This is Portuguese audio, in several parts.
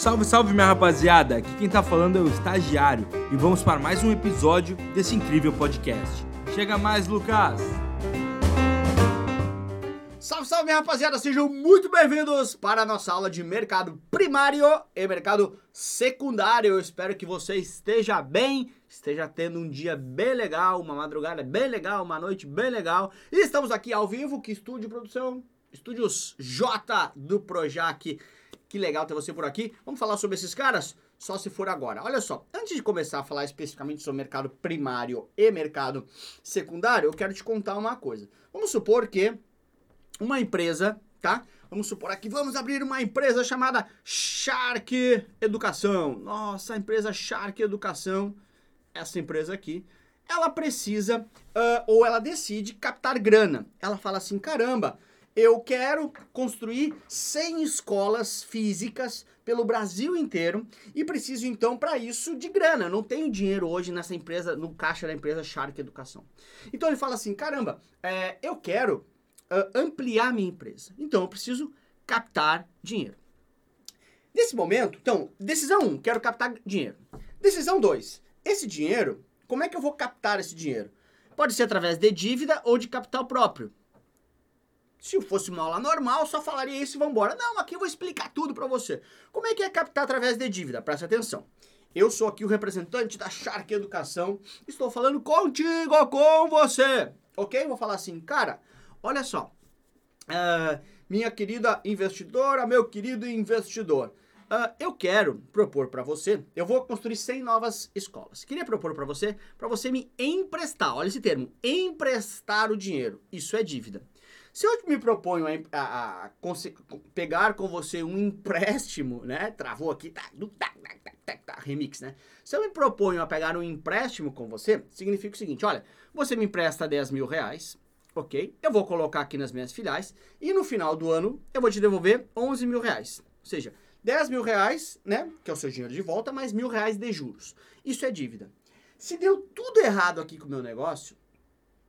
Salve, salve minha rapaziada! Aqui quem tá falando é o Estagiário e vamos para mais um episódio desse incrível podcast. Chega mais, Lucas! Salve, salve minha rapaziada! Sejam muito bem-vindos para a nossa aula de mercado primário e mercado secundário. Eu espero que você esteja bem, esteja tendo um dia bem legal, uma madrugada bem legal, uma noite bem legal. E estamos aqui ao vivo, que estúdio produção, estúdios J do Projac que legal ter você por aqui. Vamos falar sobre esses caras? Só se for agora. Olha só, antes de começar a falar especificamente sobre mercado primário e mercado secundário, eu quero te contar uma coisa. Vamos supor que uma empresa, tá? Vamos supor aqui, vamos abrir uma empresa chamada Shark Educação. Nossa, a empresa Shark Educação, essa empresa aqui, ela precisa uh, ou ela decide captar grana. Ela fala assim: caramba, eu quero construir 100 escolas físicas pelo Brasil inteiro e preciso então para isso de grana. Não tenho dinheiro hoje nessa empresa, no caixa da empresa Shark Educação. Então ele fala assim: caramba, é, eu quero uh, ampliar minha empresa. Então eu preciso captar dinheiro. Nesse momento, então, decisão 1, um, quero captar dinheiro. Decisão 2, esse dinheiro, como é que eu vou captar esse dinheiro? Pode ser através de dívida ou de capital próprio. Se fosse uma aula normal, só falaria isso e vambora. Não, aqui eu vou explicar tudo para você. Como é que é captar através de dívida? Presta atenção. Eu sou aqui o representante da Shark Educação. Estou falando contigo, com você. Ok? Vou falar assim, cara, olha só. Uh, minha querida investidora, meu querido investidor. Uh, eu quero propor para você, eu vou construir 100 novas escolas. Queria propor para você, para você me emprestar, olha esse termo, emprestar o dinheiro. Isso é dívida. Se eu me proponho a, a, a pegar com você um empréstimo, né? Travou aqui, tá, tá, tá, tá, remix, né? Se eu me proponho a pegar um empréstimo com você, significa o seguinte: olha, você me empresta 10 mil reais, ok? Eu vou colocar aqui nas minhas filiais e no final do ano eu vou te devolver 11 mil reais. Ou seja, 10 mil reais, né? Que é o seu dinheiro de volta, mais mil reais de juros. Isso é dívida. Se deu tudo errado aqui com o meu negócio,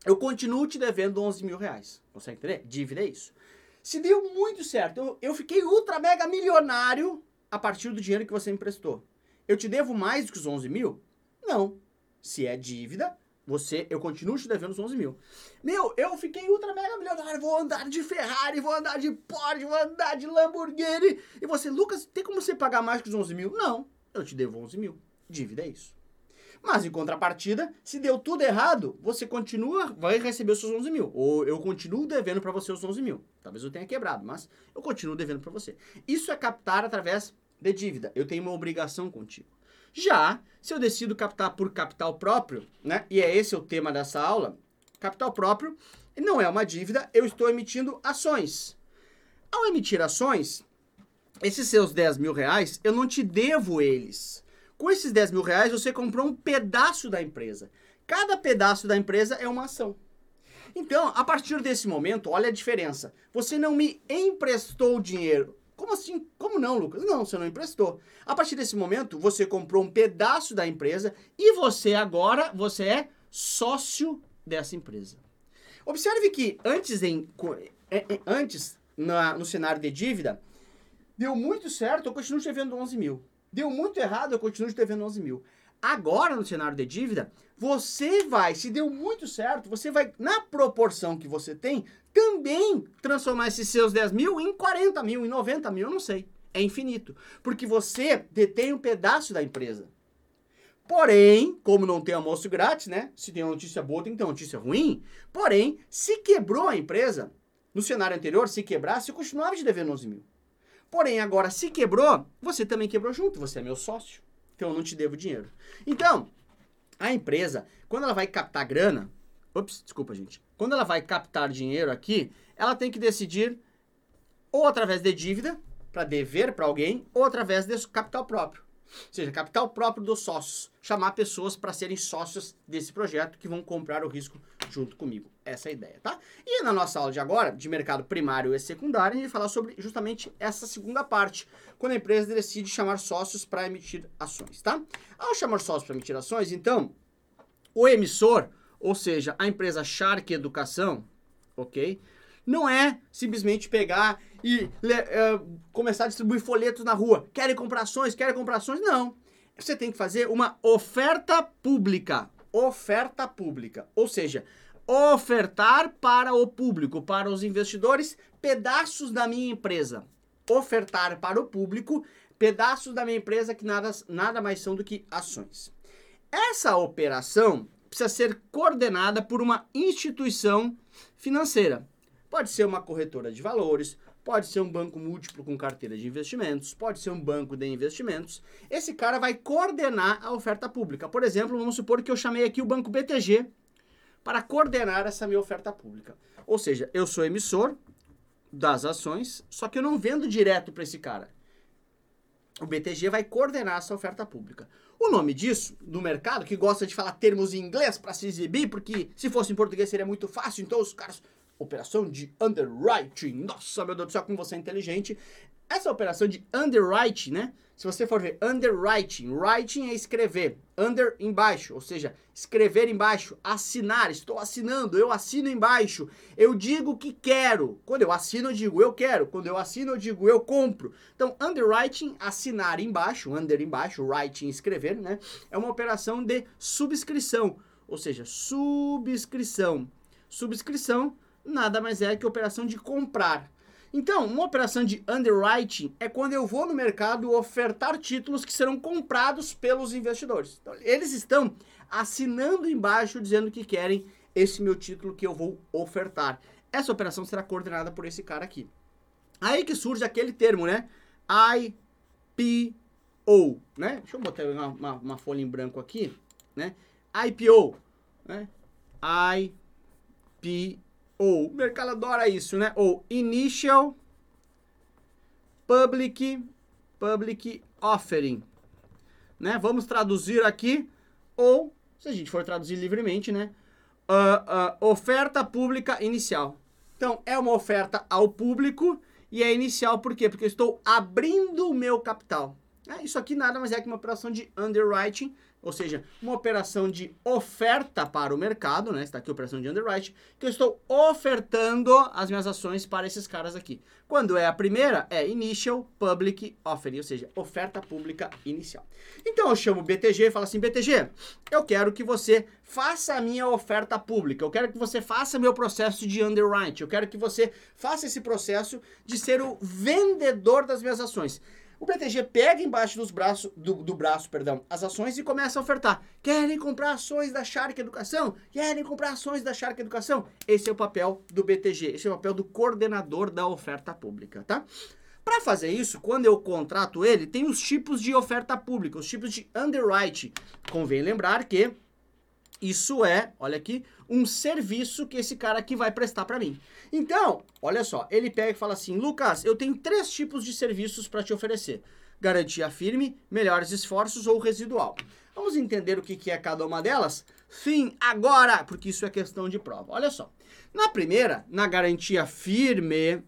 eu continuo te devendo 11 mil reais. Consegue entender? Dívida é isso. Se deu muito certo, eu, eu fiquei ultra mega milionário a partir do dinheiro que você me emprestou. Eu te devo mais do que os 11 mil? Não. Se é dívida, você, eu continuo te devendo os 11 mil. Meu, eu fiquei ultra mega milionário, vou andar de Ferrari, vou andar de Porsche, vou andar de Lamborghini. E você, Lucas, tem como você pagar mais que os 11 mil? Não, eu te devo 11 mil. Dívida é isso. Mas em contrapartida, se deu tudo errado, você continua, vai receber os seus 11 mil. Ou eu continuo devendo para você os 11 mil. Talvez eu tenha quebrado, mas eu continuo devendo para você. Isso é captar através de dívida. Eu tenho uma obrigação contigo. Já, se eu decido captar por capital próprio, né? E é esse o tema dessa aula, capital próprio não é uma dívida, eu estou emitindo ações. Ao emitir ações, esses seus 10 mil reais, eu não te devo eles. Com esses 10 mil reais, você comprou um pedaço da empresa. Cada pedaço da empresa é uma ação. Então, a partir desse momento, olha a diferença. Você não me emprestou dinheiro. Como assim? Como não, Lucas? Não, você não emprestou. A partir desse momento, você comprou um pedaço da empresa e você agora, você é sócio dessa empresa. Observe que antes, em, é, é, antes na, no cenário de dívida, deu muito certo, eu continuo devendo 11 mil. Deu muito errado, eu continuo te devendo 11 mil. Agora, no cenário de dívida, você vai, se deu muito certo, você vai, na proporção que você tem, também transformar esses seus 10 mil em 40 mil, em 90 mil, eu não sei. É infinito. Porque você detém um pedaço da empresa. Porém, como não tem almoço grátis, né? Se tem uma notícia boa, tem que ter uma notícia ruim. Porém, se quebrou a empresa, no cenário anterior, se quebrasse, eu continuava te devendo 11 mil. Porém, agora, se quebrou, você também quebrou junto, você é meu sócio. Então eu não te devo dinheiro. Então, a empresa, quando ela vai captar grana, ops, desculpa, gente. Quando ela vai captar dinheiro aqui, ela tem que decidir ou através de dívida, para dever para alguém, ou através de capital próprio. Ou seja, capital próprio dos sócios. Chamar pessoas para serem sócios desse projeto que vão comprar o risco junto comigo. Essa é ideia, tá? E na nossa aula de agora, de mercado primário e secundário, a gente vai falar sobre justamente essa segunda parte, quando a empresa decide chamar sócios para emitir ações, tá? Ao chamar sócios para emitir ações, então, o emissor, ou seja, a empresa Shark Educação, ok? Não é simplesmente pegar e uh, começar a distribuir folhetos na rua. Querem comprar ações? Querem comprar ações? Não. Você tem que fazer uma oferta pública. Oferta pública. Ou seja, ofertar para o público, para os investidores, pedaços da minha empresa. Ofertar para o público pedaços da minha empresa que nada, nada mais são do que ações. Essa operação precisa ser coordenada por uma instituição financeira. Pode ser uma corretora de valores, pode ser um banco múltiplo com carteira de investimentos, pode ser um banco de investimentos. Esse cara vai coordenar a oferta pública. Por exemplo, vamos supor que eu chamei aqui o banco BTG para coordenar essa minha oferta pública. Ou seja, eu sou emissor das ações, só que eu não vendo direto para esse cara. O BTG vai coordenar essa oferta pública. O nome disso, do mercado, que gosta de falar termos em inglês para se exibir, porque se fosse em português seria muito fácil, então os caras. Operação de underwriting. Nossa, meu Deus do céu, como você é inteligente. Essa operação de underwriting, né? Se você for ver underwriting, writing é escrever, under embaixo, ou seja, escrever embaixo, assinar, estou assinando, eu assino embaixo, eu digo que quero. Quando eu assino, eu digo eu quero. Quando eu assino, eu digo eu compro. Então, underwriting, assinar embaixo, under embaixo, writing, escrever, né? É uma operação de subscrição, ou seja, subscrição. Subscrição nada mais é que operação de comprar. Então, uma operação de underwriting é quando eu vou no mercado ofertar títulos que serão comprados pelos investidores. Então, eles estão assinando embaixo dizendo que querem esse meu título que eu vou ofertar. Essa operação será coordenada por esse cara aqui. Aí que surge aquele termo, né? IPO, né? Deixa eu botar uma, uma, uma folha em branco aqui, né? IPO, né? IPO ou o mercado adora isso, né? Ou initial public public offering, né? Vamos traduzir aqui ou se a gente for traduzir livremente, né? Uh, uh, oferta pública inicial. Então é uma oferta ao público e é inicial por quê? Porque eu estou abrindo o meu capital. É, isso aqui nada mais é que uma operação de underwriting ou seja, uma operação de oferta para o mercado, né? Está aqui a operação de underwrite, que eu estou ofertando as minhas ações para esses caras aqui. Quando é a primeira, é Initial Public Offering, ou seja, oferta pública inicial. Então eu chamo o BTG e falo assim: BTG, eu quero que você faça a minha oferta pública, eu quero que você faça meu processo de underwrite, eu quero que você faça esse processo de ser o vendedor das minhas ações. O BTG pega embaixo dos braços, do, do braço, perdão, as ações e começa a ofertar. Querem comprar ações da Shark Educação? Querem comprar ações da Shark Educação? Esse é o papel do BTG, esse é o papel do coordenador da oferta pública, tá? Para fazer isso, quando eu contrato ele, tem os tipos de oferta pública, os tipos de underwrite. Convém lembrar que isso é, olha aqui, um serviço que esse cara aqui vai prestar para mim. Então, olha só, ele pega e fala assim: Lucas, eu tenho três tipos de serviços para te oferecer: garantia firme, melhores esforços ou residual. Vamos entender o que, é cada uma delas? Sim, agora, porque isso é questão de prova. Olha só. Na primeira, na garantia firme, o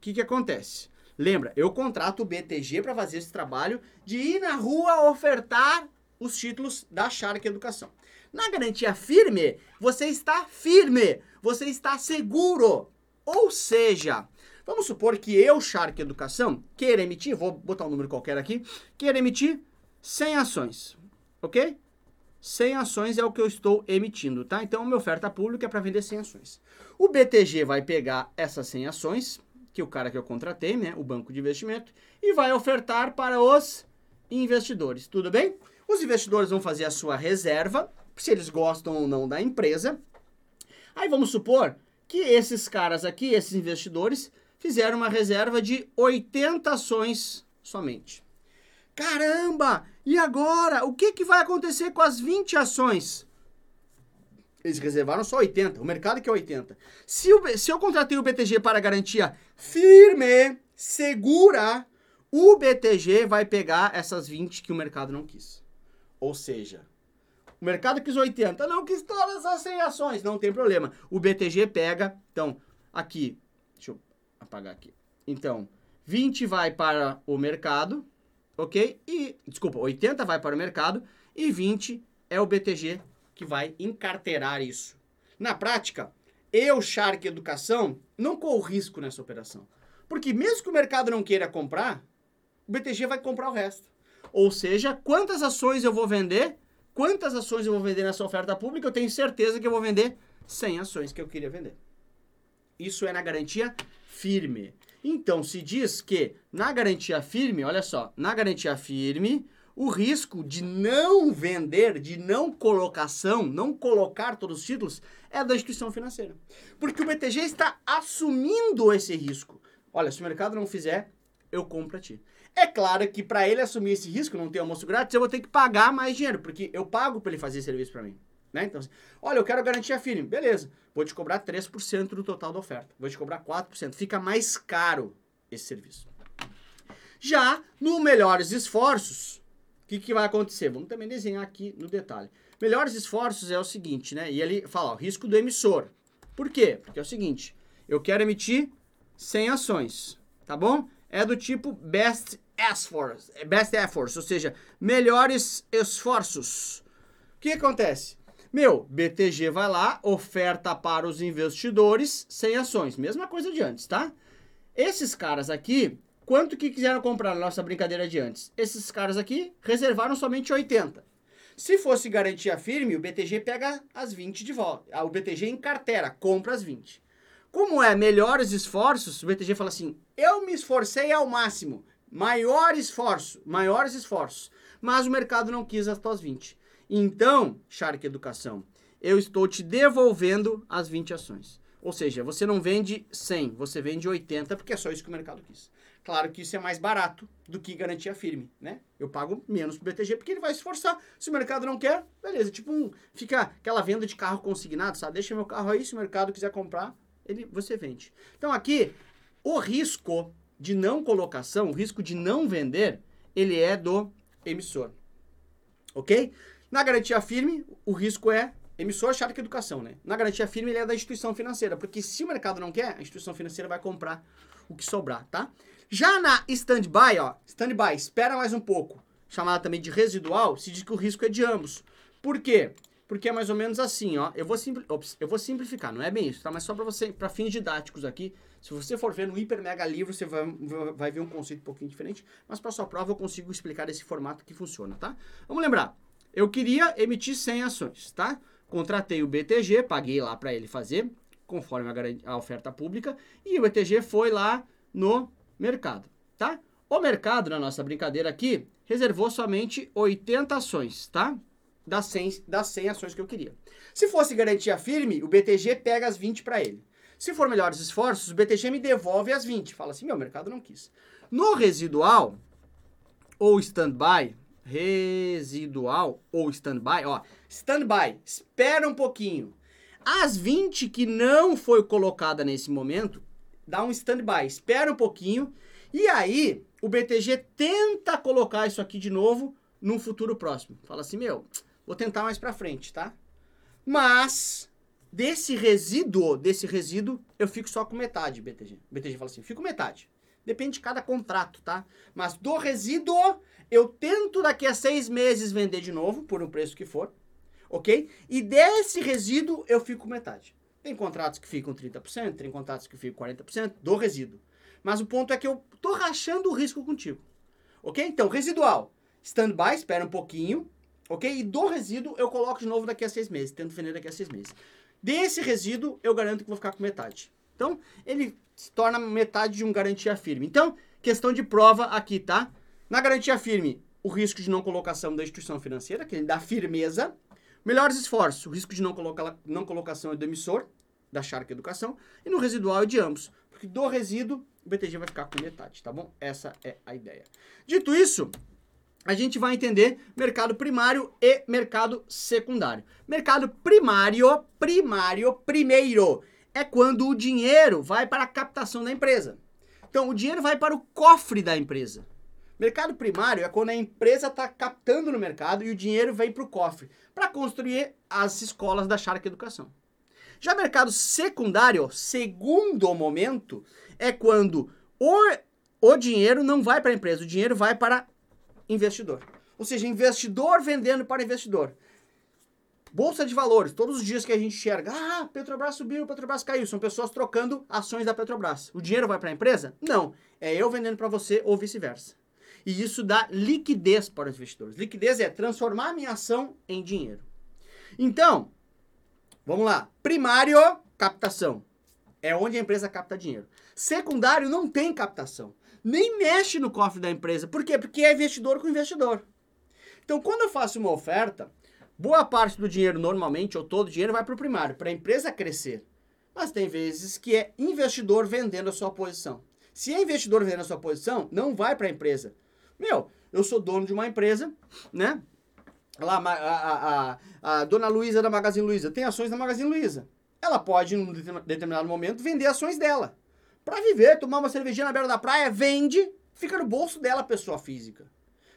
que, que acontece? Lembra, eu contrato o BTG para fazer esse trabalho de ir na rua ofertar os títulos da Shark Educação. Na garantia firme, você está firme, você está seguro. Ou seja, vamos supor que eu, Shark Educação, queira emitir, vou botar um número qualquer aqui, queira emitir 100 ações, ok? 100 ações é o que eu estou emitindo, tá? Então, minha oferta pública é para vender 100 ações. O BTG vai pegar essas 100 ações, que o cara que eu contratei, né, o banco de investimento, e vai ofertar para os investidores, tudo bem? Os investidores vão fazer a sua reserva, se eles gostam ou não da empresa. Aí vamos supor que esses caras aqui, esses investidores, fizeram uma reserva de 80 ações somente. Caramba! E agora? O que, que vai acontecer com as 20 ações? Eles reservaram só 80, o mercado que é 80. Se, o, se eu contratei o BTG para garantia firme, segura, o BTG vai pegar essas 20 que o mercado não quis. Ou seja, o mercado quis 80, não quis todas as 100 ações, não tem problema. O BTG pega, então, aqui, deixa eu apagar aqui. Então, 20 vai para o mercado, ok? E, desculpa, 80 vai para o mercado e 20 é o BTG que vai encarteirar isso. Na prática, eu, Shark Educação, não corro risco nessa operação. Porque mesmo que o mercado não queira comprar, o BTG vai comprar o resto. Ou seja, quantas ações eu vou vender? Quantas ações eu vou vender nessa oferta pública? Eu tenho certeza que eu vou vender 100 ações que eu queria vender. Isso é na garantia firme. Então, se diz que na garantia firme, olha só, na garantia firme, o risco de não vender, de não colocação, não colocar todos os títulos, é da instituição financeira. Porque o BTG está assumindo esse risco. Olha, se o mercado não fizer, eu compro a ti. É claro que para ele assumir esse risco, não ter almoço grátis, eu vou ter que pagar mais dinheiro, porque eu pago para ele fazer serviço para mim. Né? Então, assim, olha, eu quero garantia firme. Beleza, vou te cobrar 3% do total da oferta. Vou te cobrar 4%. Fica mais caro esse serviço. Já no Melhores Esforços, o que, que vai acontecer? Vamos também desenhar aqui no detalhe. Melhores Esforços é o seguinte, né? E ele fala, ó, risco do emissor. Por quê? Porque é o seguinte, eu quero emitir 100 ações, tá bom? É do tipo Best Efforts, Best Efforts, ou seja, melhores esforços. O que acontece? Meu, BTG vai lá, oferta para os investidores 100 ações. Mesma coisa de antes, tá? Esses caras aqui, quanto que quiseram comprar na nossa brincadeira de antes? Esses caras aqui reservaram somente 80. Se fosse garantia firme, o BTG pega as 20 de volta. Ah, o BTG em carteira, compra as 20. Como é melhores esforços, o BTG fala assim: eu me esforcei ao máximo, maior esforço, maiores esforços, mas o mercado não quis as tuas 20. Então, Shark Educação, eu estou te devolvendo as 20 ações. Ou seja, você não vende 100, você vende 80, porque é só isso que o mercado quis. Claro que isso é mais barato do que garantia firme, né? Eu pago menos pro BTG porque ele vai se esforçar. Se o mercado não quer, beleza. Tipo, um, fica aquela venda de carro consignado, sabe? Deixa meu carro aí, se o mercado quiser comprar, ele, você vende. Então aqui, o risco de não colocação, o risco de não vender, ele é do emissor. Ok? Na garantia firme, o risco é emissor achado que educação, né? Na garantia firme, ele é da instituição financeira, porque se o mercado não quer, a instituição financeira vai comprar o que sobrar, tá? Já na stand-by, ó, stand-by, espera mais um pouco, chamada também de residual, se diz que o risco é de ambos. Por quê? Porque é mais ou menos assim, ó. Eu vou, simpli Ops, eu vou simplificar, não é bem isso, tá? Mas só para você, para fins didáticos aqui. Se você for ver no hiper mega livro, você vai, vai ver um conceito um pouquinho diferente. Mas para sua prova eu consigo explicar esse formato que funciona, tá? Vamos lembrar. Eu queria emitir 100 ações, tá? Contratei o BTG, paguei lá para ele fazer, conforme a, a oferta pública, e o BTG foi lá no mercado, tá? O mercado, na nossa brincadeira aqui, reservou somente 80 ações, tá? Das 100, das 100 ações que eu queria. Se fosse garantia firme, o BTG pega as 20 para ele. Se for melhores esforços, o BTG me devolve as 20. Fala assim, meu, mercado não quis. No residual, ou stand-by, residual ou stand-by, ó, stand-by, espera um pouquinho. As 20 que não foi colocada nesse momento, dá um stand-by, espera um pouquinho, e aí o BTG tenta colocar isso aqui de novo num futuro próximo. Fala assim, meu, vou tentar mais para frente, tá? Mas desse resíduo, desse resíduo, eu fico só com metade, BTG. BTG fala assim, fico metade. Depende de cada contrato, tá? Mas do resíduo, eu tento daqui a seis meses vender de novo, por um preço que for, ok? E desse resíduo, eu fico com metade. Tem contratos que ficam 30%, tem contratos que ficam 40% do resíduo. Mas o ponto é que eu tô rachando o risco contigo, ok? Então, residual, stand-by, espera um pouquinho, ok? E do resíduo, eu coloco de novo daqui a seis meses, tento vender daqui a seis meses. Desse resíduo, eu garanto que vou ficar com metade. Então, ele se torna metade de um garantia firme. Então, questão de prova aqui, tá? Na garantia firme, o risco de não colocação da instituição financeira, que ele dá firmeza. Melhores esforços, o risco de não, coloca, não colocação é do emissor, da Shark Educação. E no residual é de ambos. Porque do resíduo, o BTG vai ficar com metade, tá bom? Essa é a ideia. Dito isso, a gente vai entender mercado primário e mercado secundário. Mercado primário, primário, primeiro é quando o dinheiro vai para a captação da empresa. Então, o dinheiro vai para o cofre da empresa. Mercado primário é quando a empresa está captando no mercado e o dinheiro vem para o cofre para construir as escolas da Shark Educação. Já mercado secundário, segundo momento, é quando o, o dinheiro não vai para a empresa, o dinheiro vai para investidor. Ou seja, investidor vendendo para investidor. Bolsa de valores, todos os dias que a gente enxerga, ah, Petrobras subiu, Petrobras caiu, são pessoas trocando ações da Petrobras. O dinheiro vai para a empresa? Não, é eu vendendo para você ou vice-versa. E isso dá liquidez para os investidores. Liquidez é transformar a minha ação em dinheiro. Então, vamos lá. Primário, captação. É onde a empresa capta dinheiro. Secundário não tem captação. Nem mexe no cofre da empresa. Por quê? Porque é investidor com investidor. Então, quando eu faço uma oferta, boa parte do dinheiro, normalmente, ou todo o dinheiro, vai para o primário, para a empresa crescer. Mas tem vezes que é investidor vendendo a sua posição. Se é investidor vendendo a sua posição, não vai para a empresa. Meu, eu sou dono de uma empresa, né? Lá, a, a, a, a dona Luísa da Magazine Luiza tem ações da Magazine Luiza. Ela pode, em um determinado momento, vender ações dela. Para viver, tomar uma cervejinha na beira da praia, vende, fica no bolso dela, pessoa física.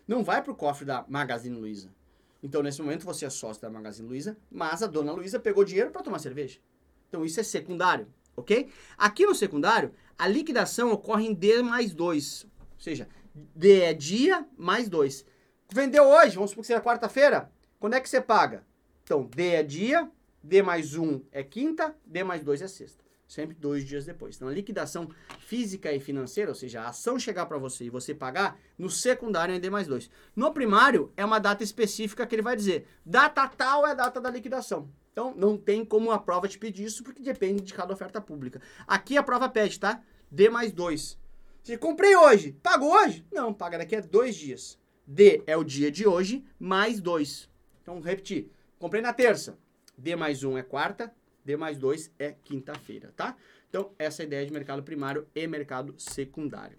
Não vai pro cofre da Magazine Luiza. Então, nesse momento, você é sócio da Magazine Luiza, mas a dona Luiza pegou dinheiro para tomar cerveja. Então, isso é secundário, ok? Aqui no secundário, a liquidação ocorre em D mais 2. Ou seja, D é dia mais 2. Vendeu hoje, vamos supor que seja quarta-feira. Quando é que você paga? Então, D é dia, D mais 1 é quinta, D mais 2 é sexta. Sempre dois dias depois. Então, a liquidação física e financeira, ou seja, a ação chegar para você e você pagar, no secundário é D mais 2. No primário, é uma data específica que ele vai dizer. Data tal é a data da liquidação. Então, não tem como a prova te pedir isso, porque depende de cada oferta pública. Aqui a prova pede, tá? D mais 2. Se comprei hoje, pagou hoje? Não, paga daqui a dois dias. D é o dia de hoje, mais dois. Então, repetir. Comprei na terça. D mais um é quarta. D mais dois é quinta-feira, tá? Então, essa é a ideia de mercado primário e mercado secundário.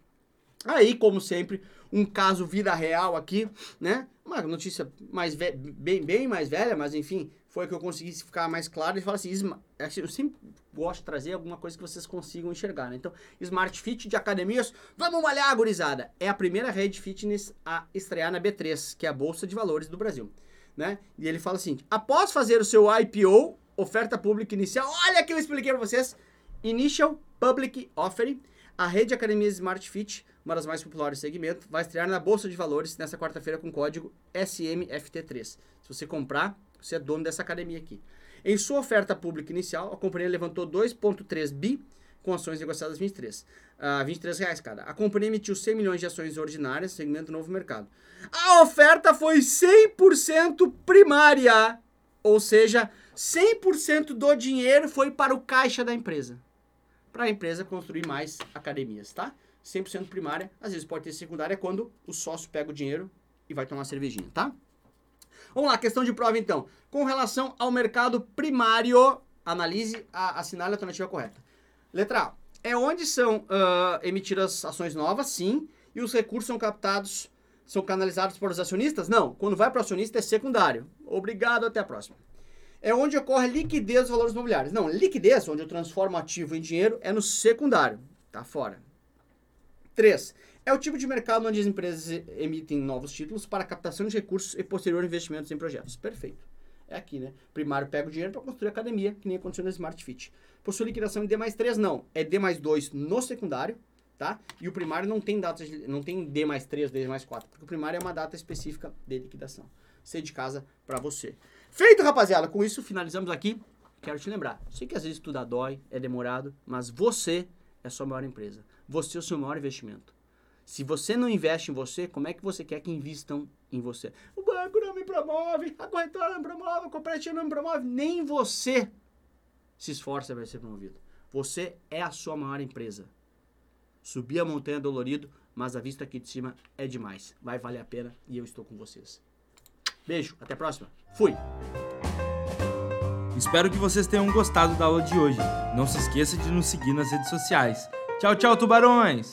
Aí, como sempre, um caso vida real aqui, né? Uma notícia mais bem, bem mais velha, mas enfim, foi que eu consegui ficar mais claro e falar assim, assim, eu sempre gosto de trazer alguma coisa que vocês consigam enxergar, né? Então, Smart Fit de academias, vamos malhar, gurizada! É a primeira rede fitness a estrear na B3, que é a Bolsa de Valores do Brasil, né? E ele fala assim, após fazer o seu IPO, oferta pública inicial, olha que eu expliquei para vocês, Initial Public Offering, a rede de academias Smart Fit, uma das mais populares do segmento, vai estrear na Bolsa de Valores nessa quarta-feira com código SMFT3. Se você comprar, você é dono dessa academia aqui. Em sua oferta pública inicial, a companhia levantou 2,3 bi com ações negociadas 23. Uh, 23 reais cada. A companhia emitiu 100 milhões de ações ordinárias, segmento novo mercado. A oferta foi 100% primária, ou seja, 100% do dinheiro foi para o caixa da empresa. Para a empresa construir mais academias, tá? 100% primária, às vezes pode ter secundária quando o sócio pega o dinheiro e vai tomar uma cervejinha, tá? Vamos lá, questão de prova então. Com relação ao mercado primário, analise a assinale a alternativa correta. Letra A. É onde são uh, emitidas ações novas, sim, e os recursos são captados, são canalizados por os acionistas? Não. Quando vai para o acionista é secundário. Obrigado, até a próxima. É onde ocorre liquidez dos valores imobiliários. Não, liquidez, onde eu transformo ativo em dinheiro, é no secundário. Tá fora. 3. É o tipo de mercado onde as empresas emitem novos títulos para captação de recursos e posterior investimentos em projetos. Perfeito. É aqui, né? Primário pega o dinheiro para construir academia, que nem aconteceu no Smart Fit. Possui liquidação em D mais 3, não. É D mais 2 no secundário, tá? E o primário não tem data, não tem D mais 3, D mais 4, porque o primário é uma data específica de liquidação. Ser de casa para você. Feito, rapaziada. Com isso, finalizamos aqui. Quero te lembrar, sei que às vezes estudar dói, é demorado, mas você é a sua maior empresa. Você é o seu maior investimento. Se você não investe em você, como é que você quer que invistam em você? O banco não me promove, a corretora não me promove, a cooperativa não me promove. Nem você se esforça para ser promovido. Você é a sua maior empresa. Subir a montanha dolorido, mas a vista aqui de cima é demais. Vai valer a pena e eu estou com vocês. Beijo, até a próxima. Fui! Espero que vocês tenham gostado da aula de hoje. Não se esqueça de nos seguir nas redes sociais. Tchau, tchau, tubarões!